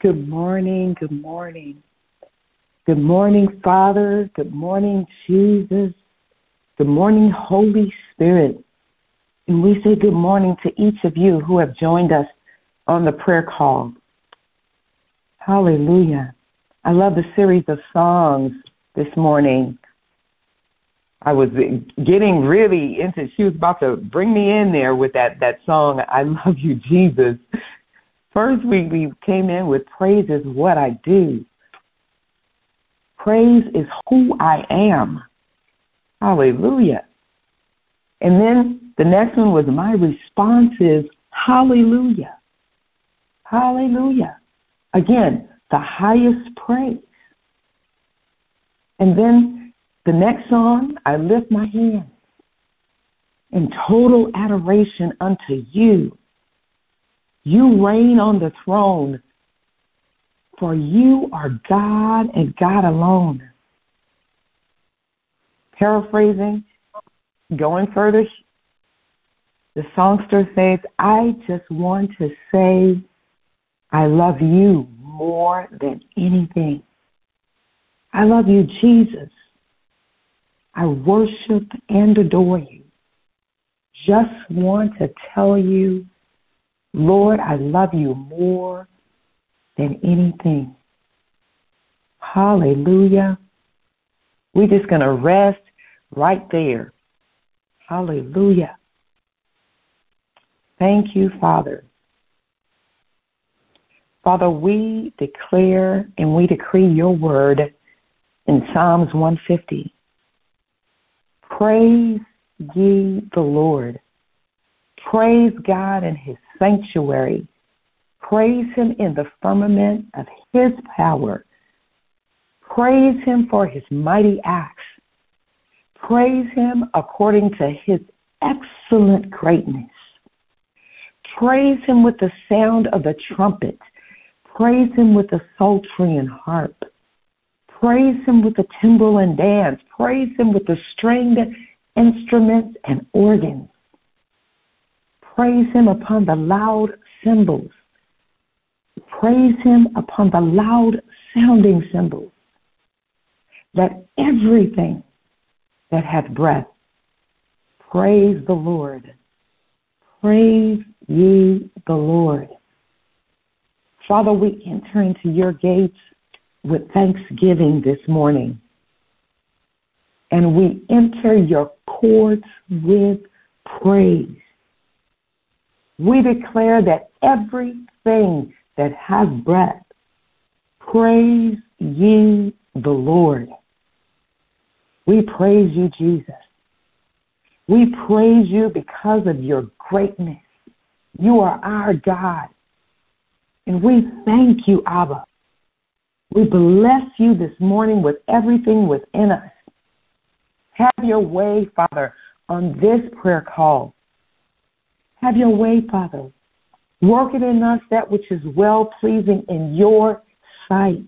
Good morning. Good morning. Good morning, Father. Good morning, Jesus. Good morning, Holy Spirit. And we say good morning to each of you who have joined us on the prayer call. Hallelujah. I love the series of songs this morning. I was getting really into she was about to bring me in there with that that song I love you Jesus First, we, we came in with praise is what I do. Praise is who I am. Hallelujah. And then the next one was my response is hallelujah. Hallelujah. Again, the highest praise. And then the next song, I lift my hands in total adoration unto you, you reign on the throne, for you are God and God alone. Paraphrasing, going further, the songster says, I just want to say, I love you more than anything. I love you, Jesus. I worship and adore you. Just want to tell you Lord, I love you more than anything. Hallelujah. We're just going to rest right there. Hallelujah. Thank you, Father. Father, we declare and we decree your word in Psalms 150. Praise ye the Lord. Praise God in his sanctuary. Praise him in the firmament of his power. Praise him for his mighty acts. Praise him according to his excellent greatness. Praise him with the sound of the trumpet. Praise him with the psaltery and harp. Praise him with the timbrel and dance. Praise him with the stringed instruments and organs. Praise him upon the loud cymbals. Praise him upon the loud sounding cymbals. Let everything that hath breath praise the Lord. Praise ye the Lord. Father, we enter into your gates with thanksgiving this morning. And we enter your courts with praise. We declare that everything that has breath, praise ye the Lord. We praise you, Jesus. We praise you because of your greatness. You are our God. And we thank you, Abba. We bless you this morning with everything within us. Have your way, Father, on this prayer call. Have your way, Father. Work it in us that which is well pleasing in your sight.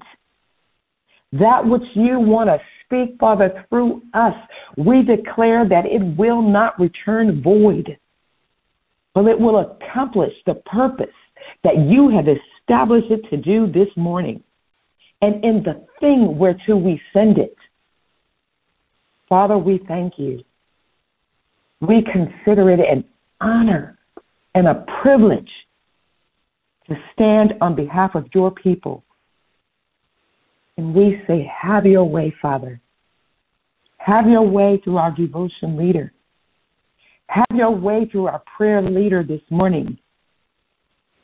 That which you want to speak, Father, through us, we declare that it will not return void, but it will accomplish the purpose that you have established it to do this morning and in the thing whereto we send it. Father, we thank you. We consider it an honor and a privilege to stand on behalf of your people. And we say, Have your way, Father. Have your way through our devotion leader. Have your way through our prayer leader this morning.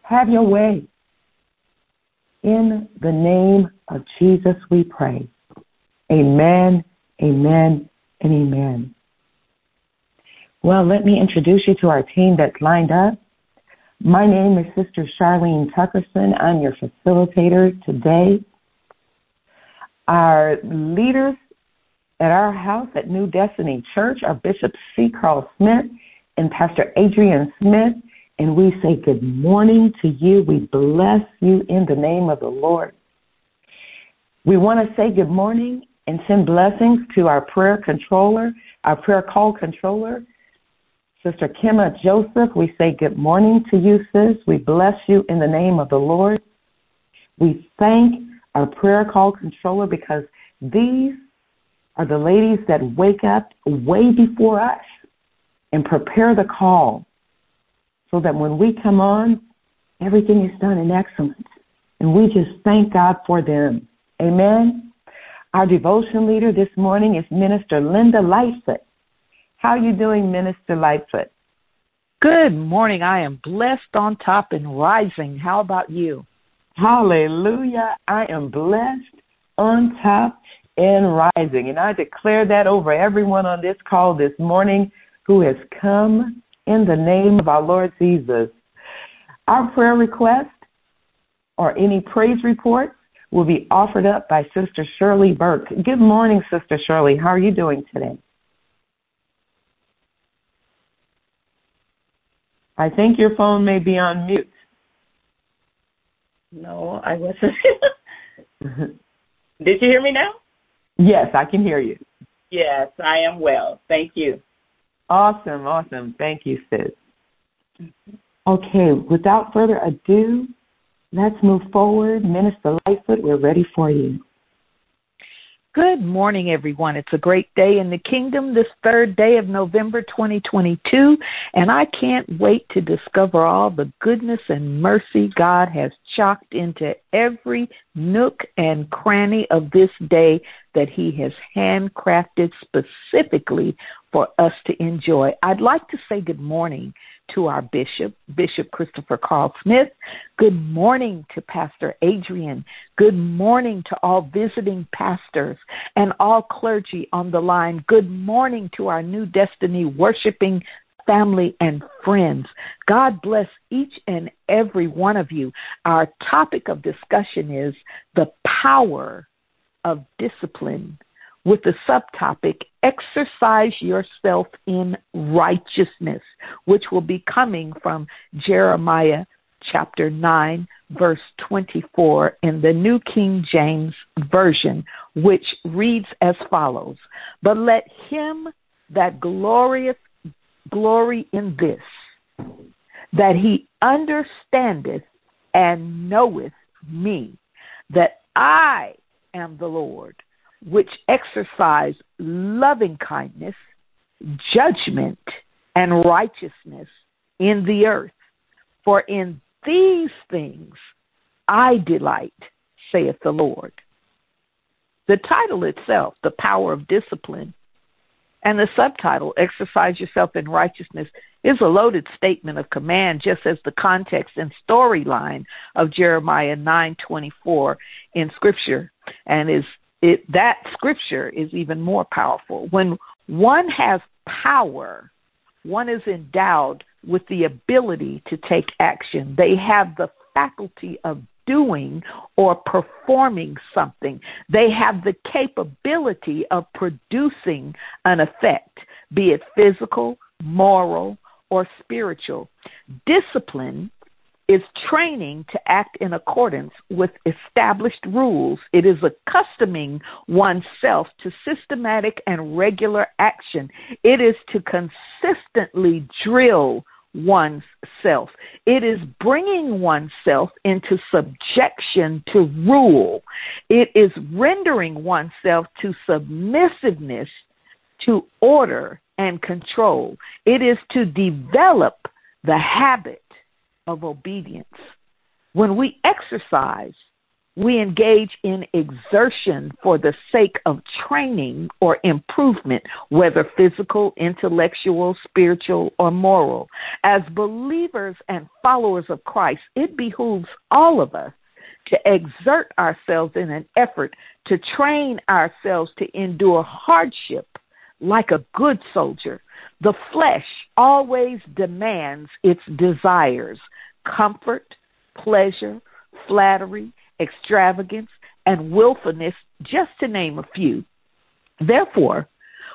Have your way. In the name of Jesus, we pray. Amen, amen, and amen. Well, let me introduce you to our team that's lined up. My name is Sister Charlene Tuckerson. I'm your facilitator today. Our leaders at our house at New Destiny Church are Bishop C. Carl Smith and Pastor Adrian Smith. And we say good morning to you. We bless you in the name of the Lord. We want to say good morning and send blessings to our prayer controller, our prayer call controller, Sister Kimma Joseph, we say good morning to you, sis. We bless you in the name of the Lord. We thank our prayer call controller because these are the ladies that wake up way before us and prepare the call so that when we come on, everything is done in excellence. And we just thank God for them. Amen. Our devotion leader this morning is Minister Linda Lightfoot. How are you doing, Minister Lightfoot? Good morning. I am blessed on top and rising. How about you? Hallelujah. I am blessed on top and rising. And I declare that over everyone on this call this morning who has come in the name of our Lord Jesus. Our prayer request or any praise reports will be offered up by Sister Shirley Burke. Good morning, Sister Shirley. How are you doing today? I think your phone may be on mute. No, I wasn't. Did you hear me now? Yes, I can hear you. Yes, I am well. Thank you. Awesome, awesome. Thank you, sis. Okay, without further ado, let's move forward. Minister Lightfoot, we're ready for you. Good morning, everyone. It's a great day in the kingdom, this third day of November 2022, and I can't wait to discover all the goodness and mercy God has chalked into every nook and cranny of this day that He has handcrafted specifically for us to enjoy. I'd like to say good morning to our bishop, Bishop Christopher Carl Smith. Good morning to Pastor Adrian. Good morning to all visiting pastors and all clergy on the line. Good morning to our new destiny worshiping family and friends. God bless each and every one of you. Our topic of discussion is the power of discipline with the subtopic Exercise Yourself in Righteousness, which will be coming from Jeremiah chapter 9, verse 24 in the New King James Version, which reads as follows But let him that glorieth glory in this, that he understandeth and knoweth me, that I am the Lord which exercise loving kindness, judgment, and righteousness in the earth. For in these things I delight, saith the Lord. The title itself, The Power of Discipline, and the subtitle, Exercise Yourself in Righteousness, is a loaded statement of command, just as the context and storyline of Jeremiah 9:24 in Scripture, and is it, that scripture is even more powerful. When one has power, one is endowed with the ability to take action. They have the faculty of doing or performing something. They have the capability of producing an effect, be it physical, moral, or spiritual. Discipline is training to act in accordance with established rules. It is accustoming oneself to systematic and regular action. It is to consistently drill oneself. It is bringing oneself into subjection to rule. It is rendering oneself to submissiveness to order and control. It is to develop the habit of obedience. When we exercise, we engage in exertion for the sake of training or improvement, whether physical, intellectual, spiritual, or moral. As believers and followers of Christ, it behooves all of us to exert ourselves in an effort to train ourselves to endure hardship like a good soldier. The flesh always demands its desires, comfort, pleasure, flattery, extravagance, and willfulness, just to name a few. Therefore,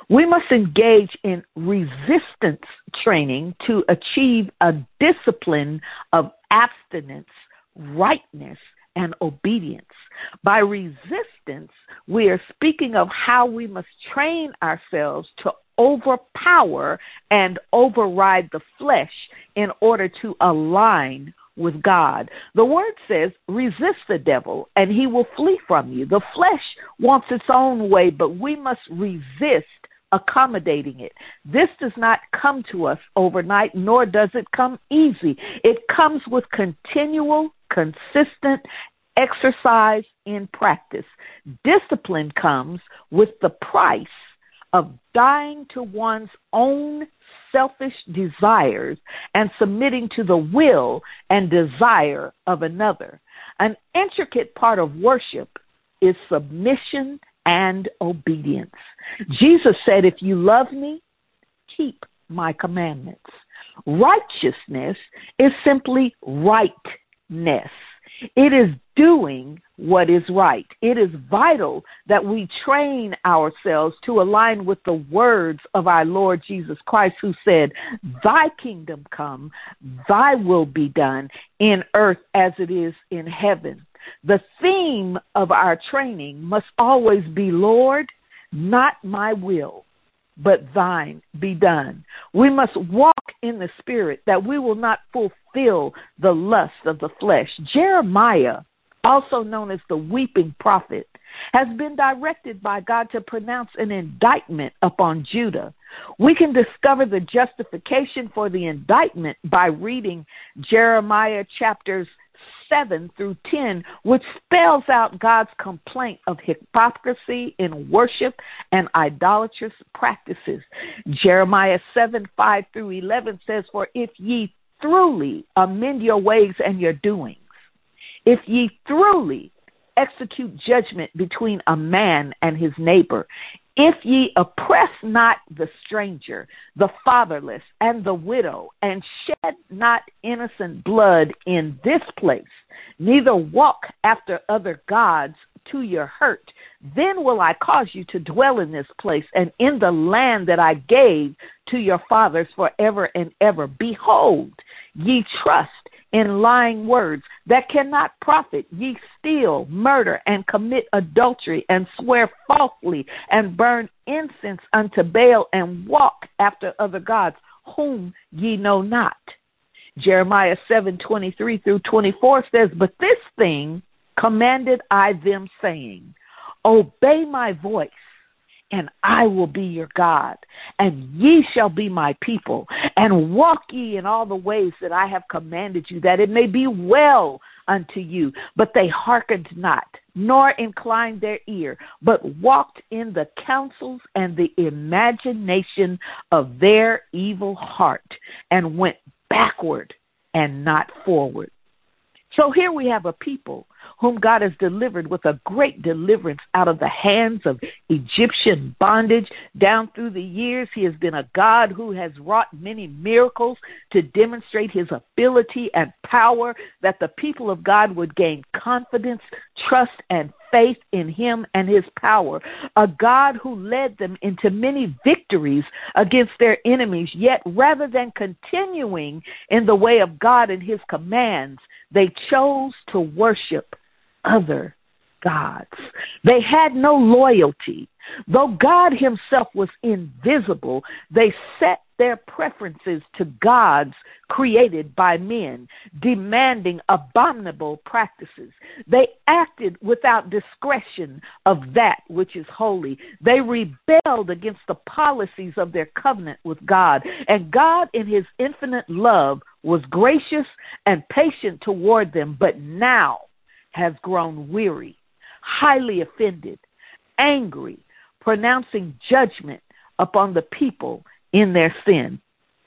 we must engage in resistance training to achieve a discipline of abstinence, rightness, and obedience. By resistance, we are speaking of how we must train ourselves to overpower and override the flesh in order to align with God. The word says, resist the devil and he will flee from you. The flesh wants its own way, but we must resist accommodating it. This does not come to us overnight, nor does it come easy. It comes with continual, consistent exercise in practice. Discipline comes with the price of dying to one's own selfish desires and submitting to the will and desire of another. An intricate part of worship is submission and obedience. Jesus said, If you love me, keep my commandments. Righteousness is simply rightness. It is doing what is right. It is vital that we train ourselves to align with the words of our Lord Jesus Christ, who said, Thy kingdom come, thy will be done in earth as it is in heaven. The theme of our training must always be, Lord, not my will, but thine be done. We must walk in the Spirit that we will not fulfill the lust of the flesh. Jeremiah, also known as the weeping prophet, has been directed by God to pronounce an indictment upon Judah. We can discover the justification for the indictment by reading Jeremiah chapters 7 through 10, which spells out God's complaint of hypocrisy in worship and idolatrous practices. Jeremiah 7 5 through 11 says, For if ye truly amend your ways and your doings, if ye truly execute judgment between a man and his neighbor, if ye oppress not the stranger, the fatherless, and the widow, and shed not innocent blood in this place, neither walk after other gods to your hurt, then will I cause you to dwell in this place and in the land that I gave to your fathers forever and ever. Behold, ye trust in lying words that cannot profit. Ye steal, murder, and commit adultery, and swear falsely, and burn incense unto Baal, and walk after other gods, whom ye know not. Jeremiah seven twenty three through twenty four says, But this thing commanded I them, saying, Obey my voice and I will be your God, and ye shall be my people, and walk ye in all the ways that I have commanded you, that it may be well unto you. But they hearkened not, nor inclined their ear, but walked in the counsels and the imagination of their evil heart, and went backward and not forward. So here we have a people whom God has delivered with a great deliverance out of the hands of Egyptian bondage. Down through the years, He has been a God who has wrought many miracles to demonstrate His ability and power, that the people of God would gain confidence, trust, and faith in Him and His power. A God who led them into many victories against their enemies, yet rather than continuing in the way of God and His commands, they chose to worship other gods. They had no loyalty. Though God Himself was invisible, they set their preferences to gods created by men, demanding abominable practices. They acted without discretion of that which is holy. They rebelled against the policies of their covenant with God. And God, in His infinite love, was gracious and patient toward them, but now has grown weary, highly offended, angry, pronouncing judgment upon the people in their sin.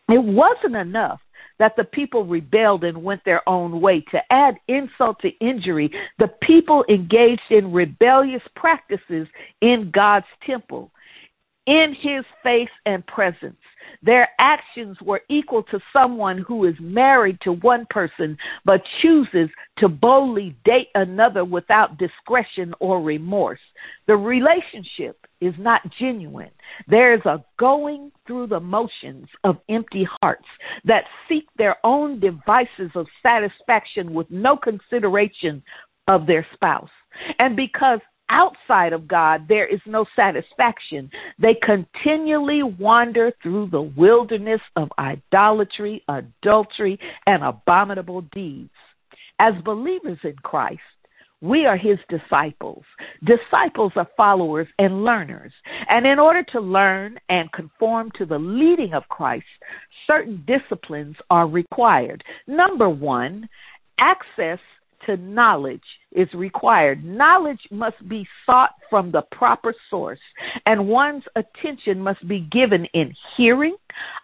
It wasn't enough that the people rebelled and went their own way. To add insult to injury, the people engaged in rebellious practices in God's temple, in his face and presence. Their actions were equal to someone who is married to one person but chooses to boldly date another without discretion or remorse. The relationship is not genuine. There is a going through the motions of empty hearts that seek their own devices of satisfaction with no consideration of their spouse. And because outside of God, there is no satisfaction. They continually wander through the wilderness of idolatry, adultery, and abominable deeds. As believers in Christ, we are his disciples. Disciples are followers and learners. And in order to learn and conform to the leading of Christ, certain disciplines are required. Number one, access to knowledge is required. Knowledge must be sought from the proper source, and one's attention must be given in hearing,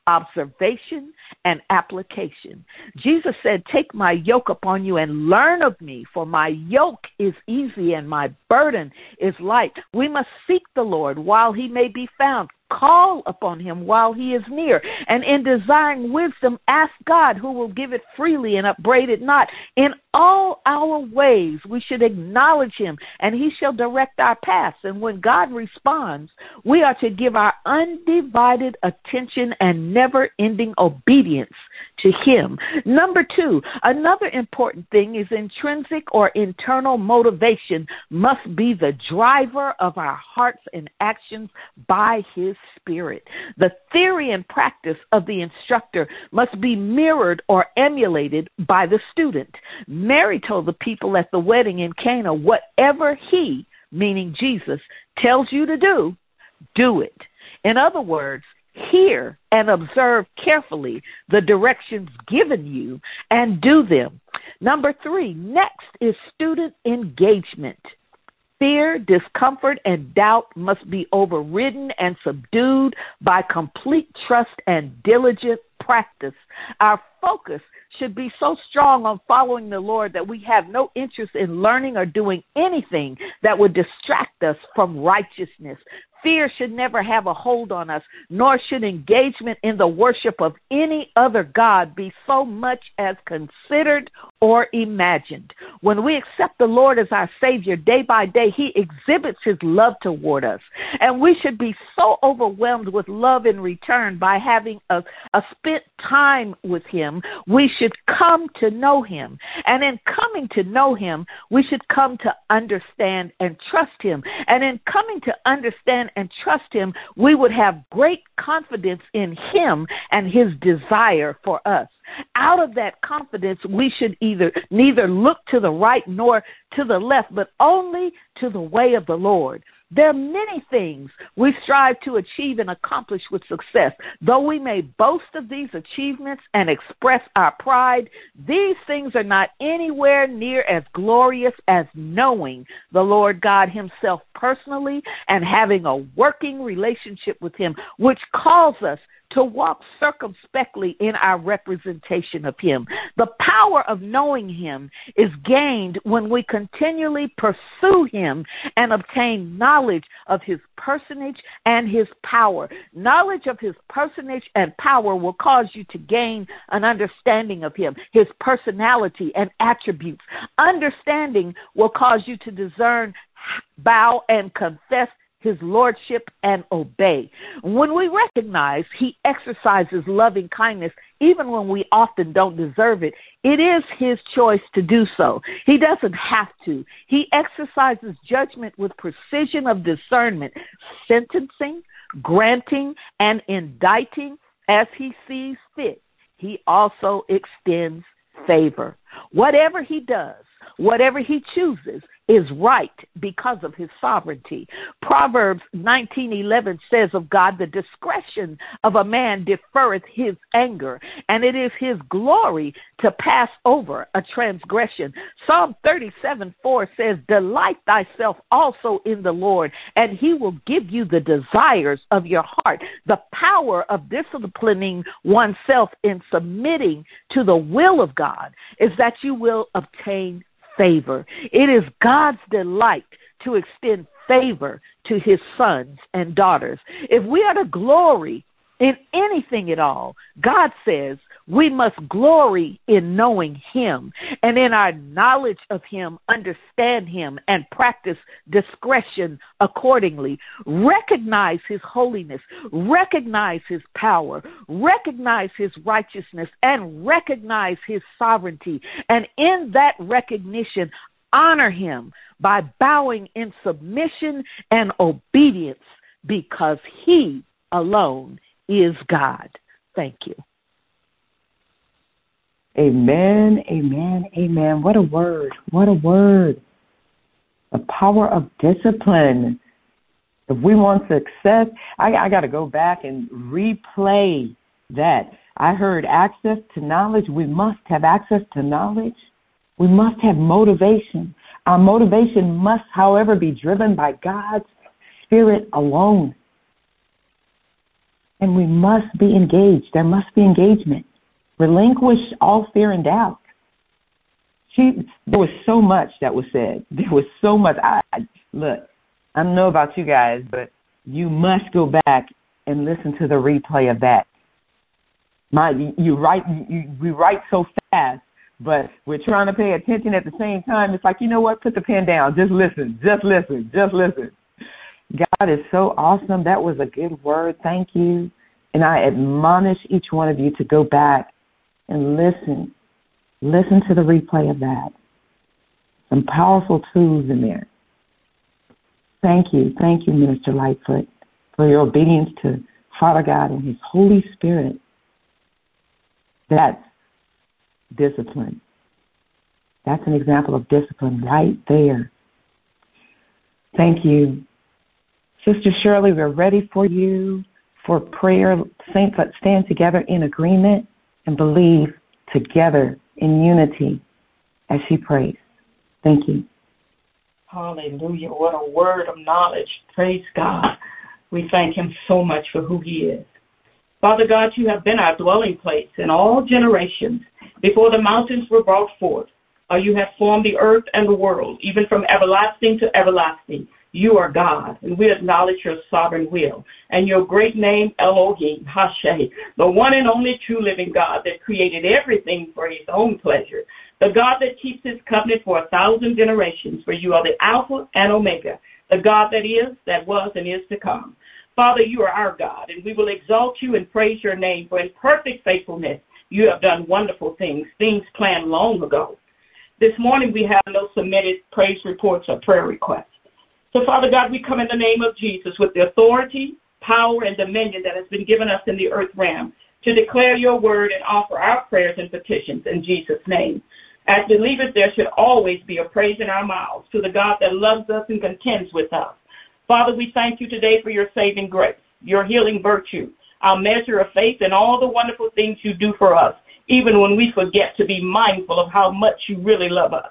observation, and application. Jesus said, Take my yoke upon you and learn of me, for my yoke is easy and my burden is light. We must seek the Lord while he may be found. Call upon him while he is near. And in desiring wisdom, ask God who will give it freely and upbraid it not. In all our ways, we should acknowledge him and he shall direct our paths. And when God responds, we are to give our undivided attention and never ending obedience to him. Number two, another important thing is intrinsic or internal motivation must be the driver of our hearts and actions by his spirit. The theory and practice of the instructor must be mirrored or emulated by the student. Mary told the people at the wedding in Cana, whatever he, meaning Jesus, tells you to do, do it. In other words, hear and observe carefully the directions given you and do them. Number three, next is student engagement. Fear, discomfort, and doubt must be overridden and subdued by complete trust and diligent practice. Our focus should be so strong on following the Lord that we have no interest in learning or doing anything that would distract us from righteousness. Fear should never have a hold on us, nor should engagement in the worship of any other God be so much as considered or imagined. When we accept the Lord as our Savior day by day, He exhibits His love toward us. And we should be so overwhelmed with love in return by having a, a spent time with Him. We should come to know Him. And in coming to know Him, we should come to understand and trust Him. And in coming to understand and trust Him, we would have great confidence in Him and His desire for us. Out of that confidence, we should either neither look to the right nor to the left, but only to the way of the Lord. There are many things we strive to achieve and accomplish with success. Though we may boast of these achievements and express our pride, these things are not anywhere near as glorious as knowing the Lord God Himself personally and having a working relationship with Him, which calls us to walk circumspectly in our representation of Him. The power of knowing Him is gained when we continually pursue Him and obtain knowledge of His personage and His power. Knowledge of His personage and power will cause you to gain an understanding of Him, His personality and attributes. Understanding will cause you to discern bow and confess his lordship and obey. When we recognize he exercises loving kindness, even when we often don't deserve it, it is his choice to do so. He doesn't have to. He exercises judgment with precision of discernment, sentencing, granting, and indicting as he sees fit. He also extends favor. Whatever he does, whatever he chooses, is right because of his sovereignty. Proverbs 19:11 says of God, "The discretion of a man deferreth his anger, and it is his glory to pass over a transgression." Psalm 37:4 says, "Delight thyself also in the Lord, and he will give you the desires of your heart." The power of disciplining oneself in submitting to the will of God is that you will obtain favor. It is God's delight to extend favor to his sons and daughters. If we are to glory in anything at all, God says we must glory in knowing Him and in our knowledge of Him, understand Him, and practice discretion accordingly. Recognize His holiness, recognize His power, recognize His righteousness, and recognize His sovereignty. And in that recognition, honor him by bowing in submission and obedience because he alone is God. Thank you. Amen, amen, amen. What a word. What a word. The power of discipline. If we want success, I, I got to go back and replay that. I heard access to knowledge. We must have access to knowledge. We must have motivation. Our motivation must, however, be driven by God's Spirit alone. And we must be engaged. There must be engagement. Relinquish all fear and doubt. She, there was so much that was said. There was so much. I, I look. I don't know about you guys, but you must go back and listen to the replay of that. My, you write, you, we write so fast, but we're trying to pay attention at the same time. It's like, you know what? Put the pen down. Just listen. Just listen. Just listen. God is so awesome. That was a good word. Thank you. And I admonish each one of you to go back and listen. Listen to the replay of that. Some powerful tools in there. Thank you. Thank you, Minister Lightfoot, for your obedience to Father God and His Holy Spirit. That's discipline. That's an example of discipline right there. Thank you. Sister Shirley, we're ready for you for prayer. Saints, let's stand together in agreement and believe together in unity as she prays. Thank you. Hallelujah. What a word of knowledge. Praise God. We thank Him so much for who He is. Father God, you have been our dwelling place in all generations before the mountains were brought forth. Or you have formed the earth and the world, even from everlasting to everlasting. You are God, and we acknowledge your sovereign will and your great name, Elohim, Hashem, the one and only true living God that created everything for his own pleasure, the God that keeps his covenant for a thousand generations, for you are the Alpha and Omega, the God that is, that was, and is to come. Father, you are our God, and we will exalt you and praise your name, for in perfect faithfulness you have done wonderful things, things planned long ago. This morning we have no submitted praise reports or prayer requests. So, Father God, we come in the name of Jesus with the authority, power, and dominion that has been given us in the earth realm to declare your word and offer our prayers and petitions in Jesus' name. As believers, there should always be a praise in our mouths to the God that loves us and contends with us. Father, we thank you today for your saving grace, your healing virtue, our measure of faith, and all the wonderful things you do for us, even when we forget to be mindful of how much you really love us.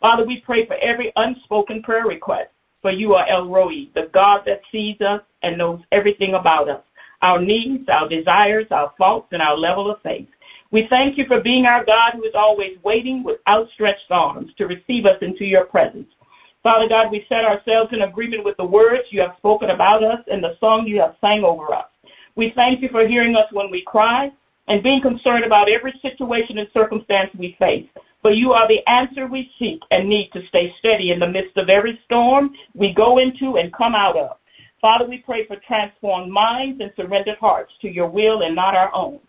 Father, we pray for every unspoken prayer request for you are El Roi, the God that sees us and knows everything about us, our needs, our desires, our faults, and our level of faith. We thank you for being our God who is always waiting with outstretched arms to receive us into your presence. Father God, we set ourselves in agreement with the words you have spoken about us and the song you have sang over us. We thank you for hearing us when we cry and being concerned about every situation and circumstance we face. For you are the answer we seek and need to stay steady in the midst of every storm we go into and come out of. Father, we pray for transformed minds and surrendered hearts to your will and not our own.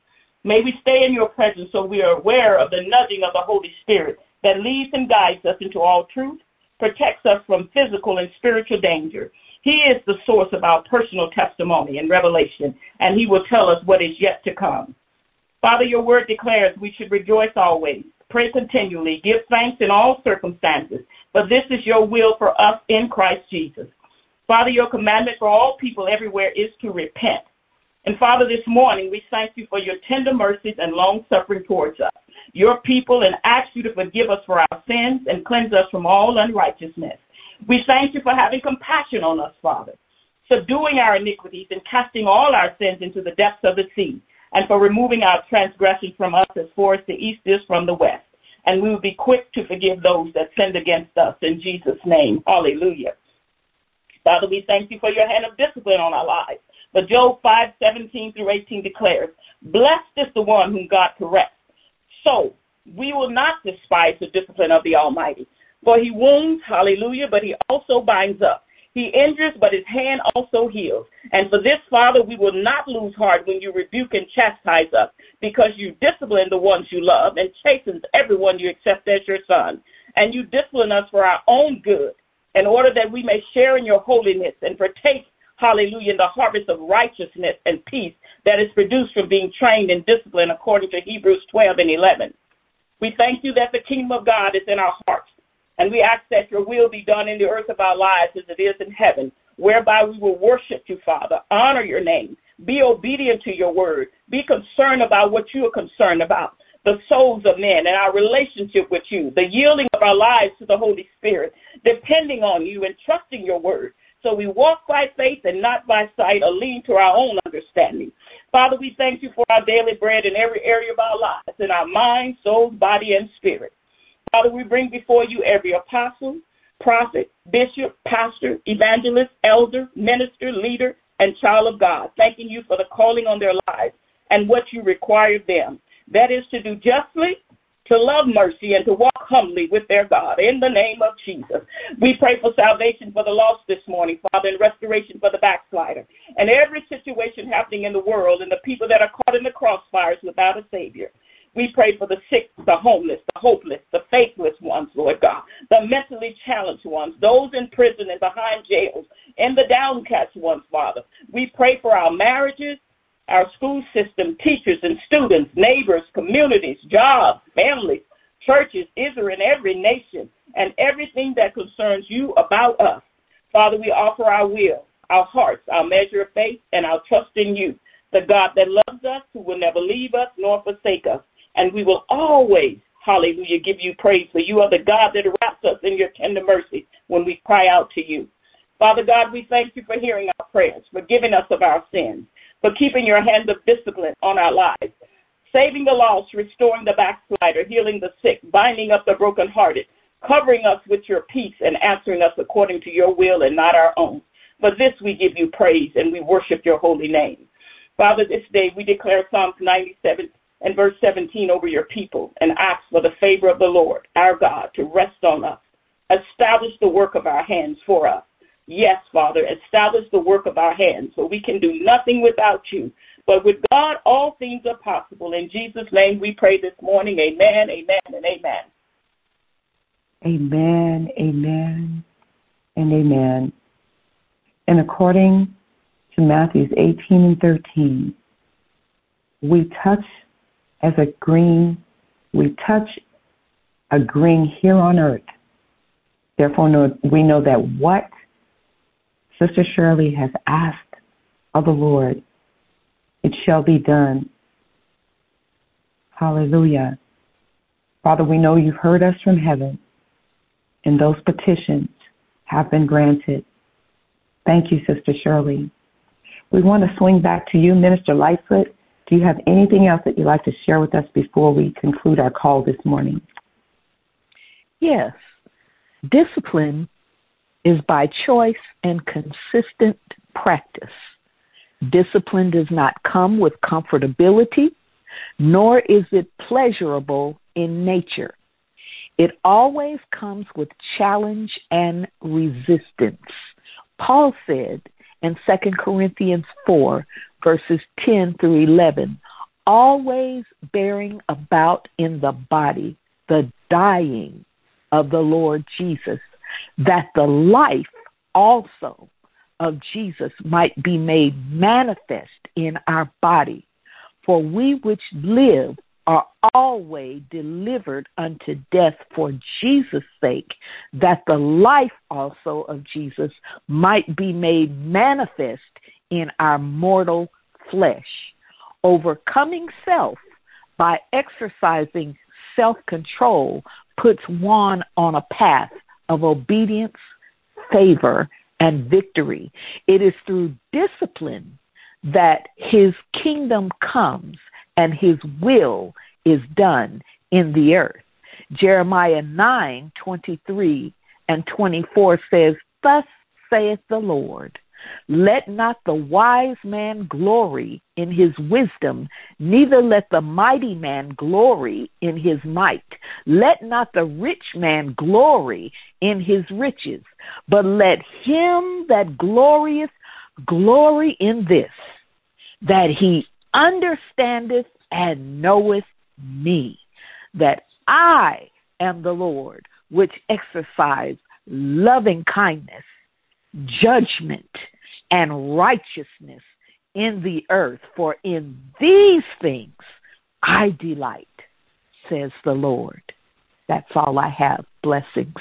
May we stay in your presence so we are aware of the nudging of the Holy Spirit that leads and guides us into all truth, protects us from physical and spiritual danger. He is the source of our personal testimony and revelation, and he will tell us what is yet to come. Father, your word declares we should rejoice always Pray continually. Give thanks in all circumstances. For this is your will for us in Christ Jesus. Father, your commandment for all people everywhere is to repent. And Father, this morning we thank you for your tender mercies and long suffering towards us, your people, and ask you to forgive us for our sins and cleanse us from all unrighteousness. We thank you for having compassion on us, Father, subduing our iniquities and casting all our sins into the depths of the sea and for removing our transgressions from us as far as the east is from the west. And we will be quick to forgive those that sinned against us in Jesus' name. Hallelujah. Father, we thank you for your hand of discipline on our lives. But Job 5 17 through 18 declares, Blessed is the one whom God corrects. So we will not despise the discipline of the Almighty. For he wounds, hallelujah, but he also binds up. He injures, but his hand also heals. And for this, Father, we will not lose heart when you rebuke and chastise us, because you discipline the ones you love and chastens everyone you accept as your son. and you discipline us for our own good, in order that we may share in your holiness and partake, hallelujah, in the harvest of righteousness and peace that is produced from being trained in discipline according to Hebrews 12 and 11. We thank you that the kingdom of God is in our hearts, and we ask that your will be done in the earth of our lives as it is in heaven, whereby we will worship you, Father, honor your name, be obedient to your word, be concerned about what you are concerned about, the souls of men and our relationship with you, the yielding of our lives to the Holy Spirit, depending on you and trusting your word. So we walk by faith and not by sight or lean to our own understanding. Father, we thank you for our daily bread in every area of our lives, in our mind, soul, body, and spirit. Father, we bring before you every apostle, prophet, bishop, pastor, evangelist, elder, minister, leader, and child of God, thanking you for the calling on their lives and what you require them. That is to do justly, to love mercy and to walk humbly with their God. In the name of Jesus, we pray for salvation for the lost this morning, Father, and restoration for the backslider, and every situation happening in the world and the people that are caught in the crossfires without a Savior. We pray for the sick, the homeless, the hopeless, faithless ones, Lord God, the mentally challenged ones, those in prison and behind jails, and the downcast ones, Father. We pray for our marriages, our school system, teachers and students, neighbors, communities, jobs, families, churches, Israel, and every nation, and everything that concerns you about us. Father, we offer our will, our hearts, our measure of faith, and our trust in you, the God that loves us, who will never leave us nor forsake us. And we will always, hallelujah, give you praise, for you are the God that wraps us in your tender mercy when we cry out to you. Father God, we thank you for hearing our prayers, forgiving us of our sins for keeping your hand of discipline on our lives, saving the lost, restoring the backslider, healing the sick, binding up the brokenhearted, covering us with your peace, and answering us according to your will and not our own. For this we give you praise and we worship your holy name. Father, this day we declare Psalms 97 and verse 17 over your people and ask for the favor of the Lord, our God, to rest on us. Establish the work of our hands for us Yes, Father, establish the work of our hands so we can do nothing without you. But with God, all things are possible. In Jesus' name we pray this morning. Amen, amen, and amen. Amen, amen, and amen. And according to Matthews 18 and 13, we touch as a green, we touch a green here on earth. Therefore, we know that what Sister Shirley has asked of the Lord, it shall be done. Hallelujah. Father, we know you've heard us from heaven, and those petitions have been granted. Thank you, Sister Shirley. We want to swing back to you, Minister Lightfoot. Do you have anything else that you'd like to share with us before we conclude our call this morning? Yes. Discipline is by choice and consistent practice. Discipline does not come with comfortability, nor is it pleasurable in nature. It always comes with challenge and resistance. Paul said in 2 Corinthians 4, verses 10 through 11, always bearing about in the body the dying of the Lord Jesus that the life also of Jesus might be made manifest in our body. For we which live are always delivered unto death for Jesus' sake, that the life also of Jesus might be made manifest in our mortal flesh. Overcoming self by exercising self control puts one on a path of obedience, favor, and victory. It is through discipline that his kingdom comes and his will is done in the earth. Jeremiah 9 23 and 24 says, Thus saith the Lord, let not the wise man glory in his wisdom, neither let the mighty man glory in his might. Let not the rich man glory in his riches, but let him that glorieth glory in this, that he understandeth and knoweth me, that I am the Lord which exercise loving kindness, judgment, and righteousness in the earth, for in these things I delight, says the Lord. That's all I have. Blessings.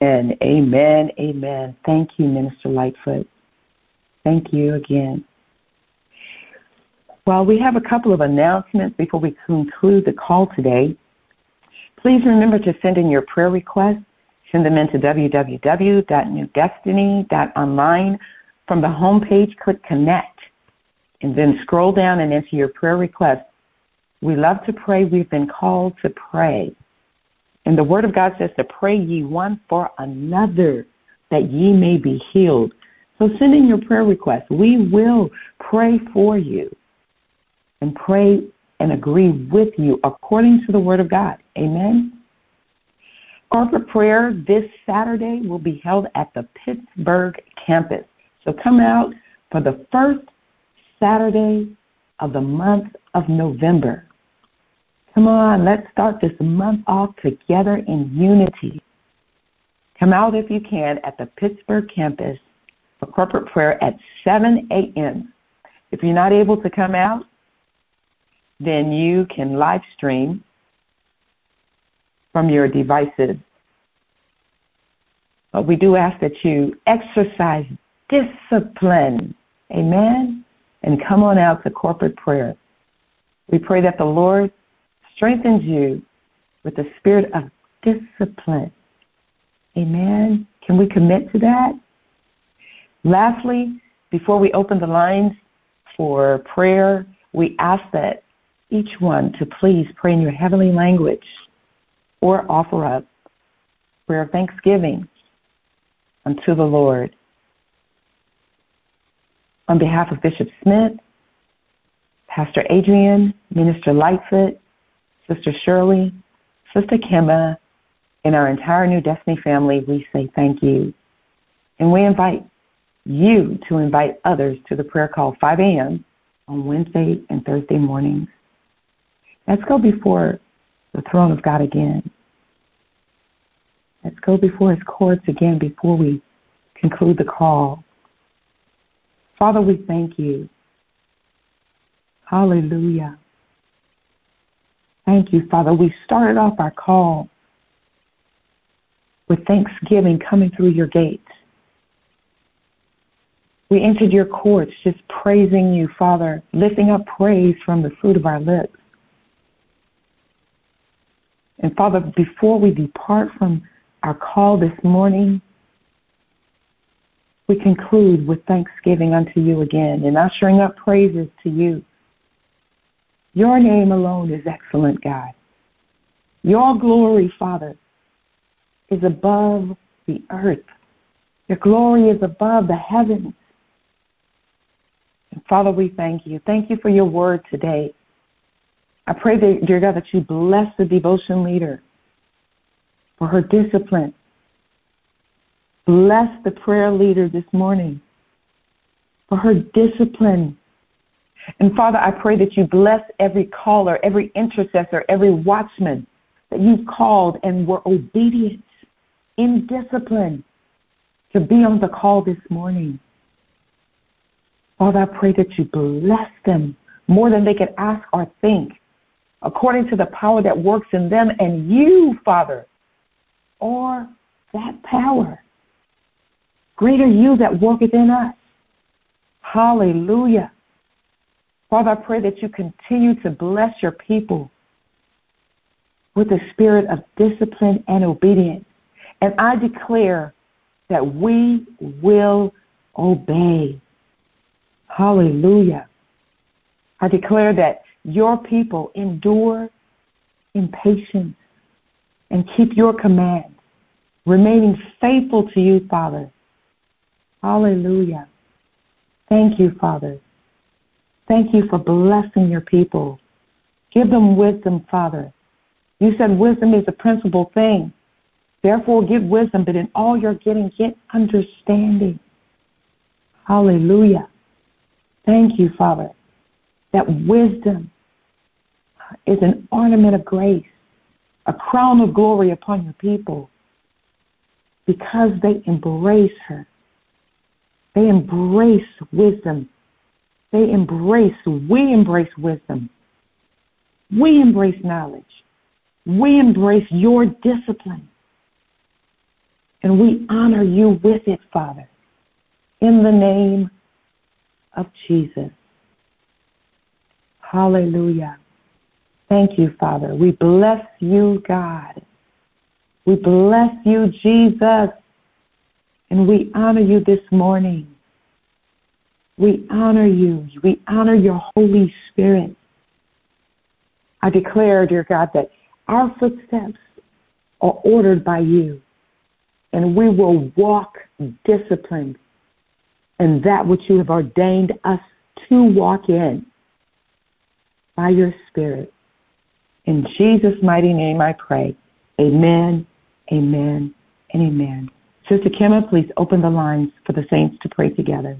And amen, amen. Thank you, Minister Lightfoot. Thank you again. Well, we have a couple of announcements before we conclude the call today. Please remember to send in your prayer requests. Send them into www.newdestiny.online. From the home page, click Connect, and then scroll down and enter your prayer request. We love to pray. We've been called to pray. And the Word of God says to pray ye one for another, that ye may be healed. So send in your prayer request. We will pray for you and pray and agree with you according to the Word of God. Amen. Corporate prayer this Saturday will be held at the Pittsburgh campus. So come out for the first Saturday of the month of November. Come on, let's start this month off together in unity. Come out if you can at the Pittsburgh campus for corporate prayer at 7 a.m. If you're not able to come out, then you can live stream from your devices. But we do ask that you exercise discipline. Amen. And come on out to corporate prayer. We pray that the Lord strengthens you with the spirit of discipline. Amen. Can we commit to that? Lastly, before we open the lines for prayer, we ask that each one to please pray in your heavenly language or offer up prayer of thanksgiving unto the Lord. On behalf of Bishop Smith, Pastor Adrian, Minister Lightfoot, Sister Shirley, Sister Kimba, and our entire New Destiny family, we say thank you. And we invite you to invite others to the prayer call 5 a.m. on Wednesday and Thursday mornings. Let's go before the throne of God again. Let's go before his courts again before we conclude the call. Father, we thank you. Hallelujah. Thank you, Father. We started off our call with thanksgiving coming through your gates. We entered your courts just praising you, Father, lifting up praise from the fruit of our lips. And Father, before we depart from our call this morning, we conclude with thanksgiving unto you again and ushering up praises to you. Your name alone is excellent, God. Your glory, Father, is above the earth. Your glory is above the heavens. And Father, we thank you. Thank you for your word today. I pray, that, dear God, that you bless the devotion leader for her discipline. Bless the prayer leader this morning for her discipline. And Father, I pray that you bless every caller, every intercessor, every watchman that you've called and were obedient in discipline to be on the call this morning. Father, I pray that you bless them more than they could ask or think, according to the power that works in them and you, Father, or that power. Greater you that worketh in us. Hallelujah. Father, I pray that you continue to bless your people with the spirit of discipline and obedience. And I declare that we will obey. Hallelujah. I declare that your people endure in patience and keep your commands, remaining faithful to you, Father. Hallelujah. Thank you, Father. Thank you for blessing your people. Give them wisdom, Father. You said wisdom is the principal thing. Therefore, give wisdom, but in all you're getting, get understanding. Hallelujah. Thank you, Father, that wisdom is an ornament of grace. a crown of glory upon your people because they embrace her. They embrace wisdom. They embrace, we embrace wisdom. We embrace knowledge. We embrace your discipline. And we honor you with it, Father, in the name of Jesus. Hallelujah. Thank you, Father. We bless you, God. We bless you, Jesus. And we honor you this morning. We honor you. We honor your Holy Spirit. I declare, dear God, that our footsteps are ordered by you, and we will walk disciplined in that which you have ordained us to walk in by your Spirit. In Jesus' mighty name I pray. Amen, amen, and amen. Sister Kimma, please open the lines for the saints to pray together.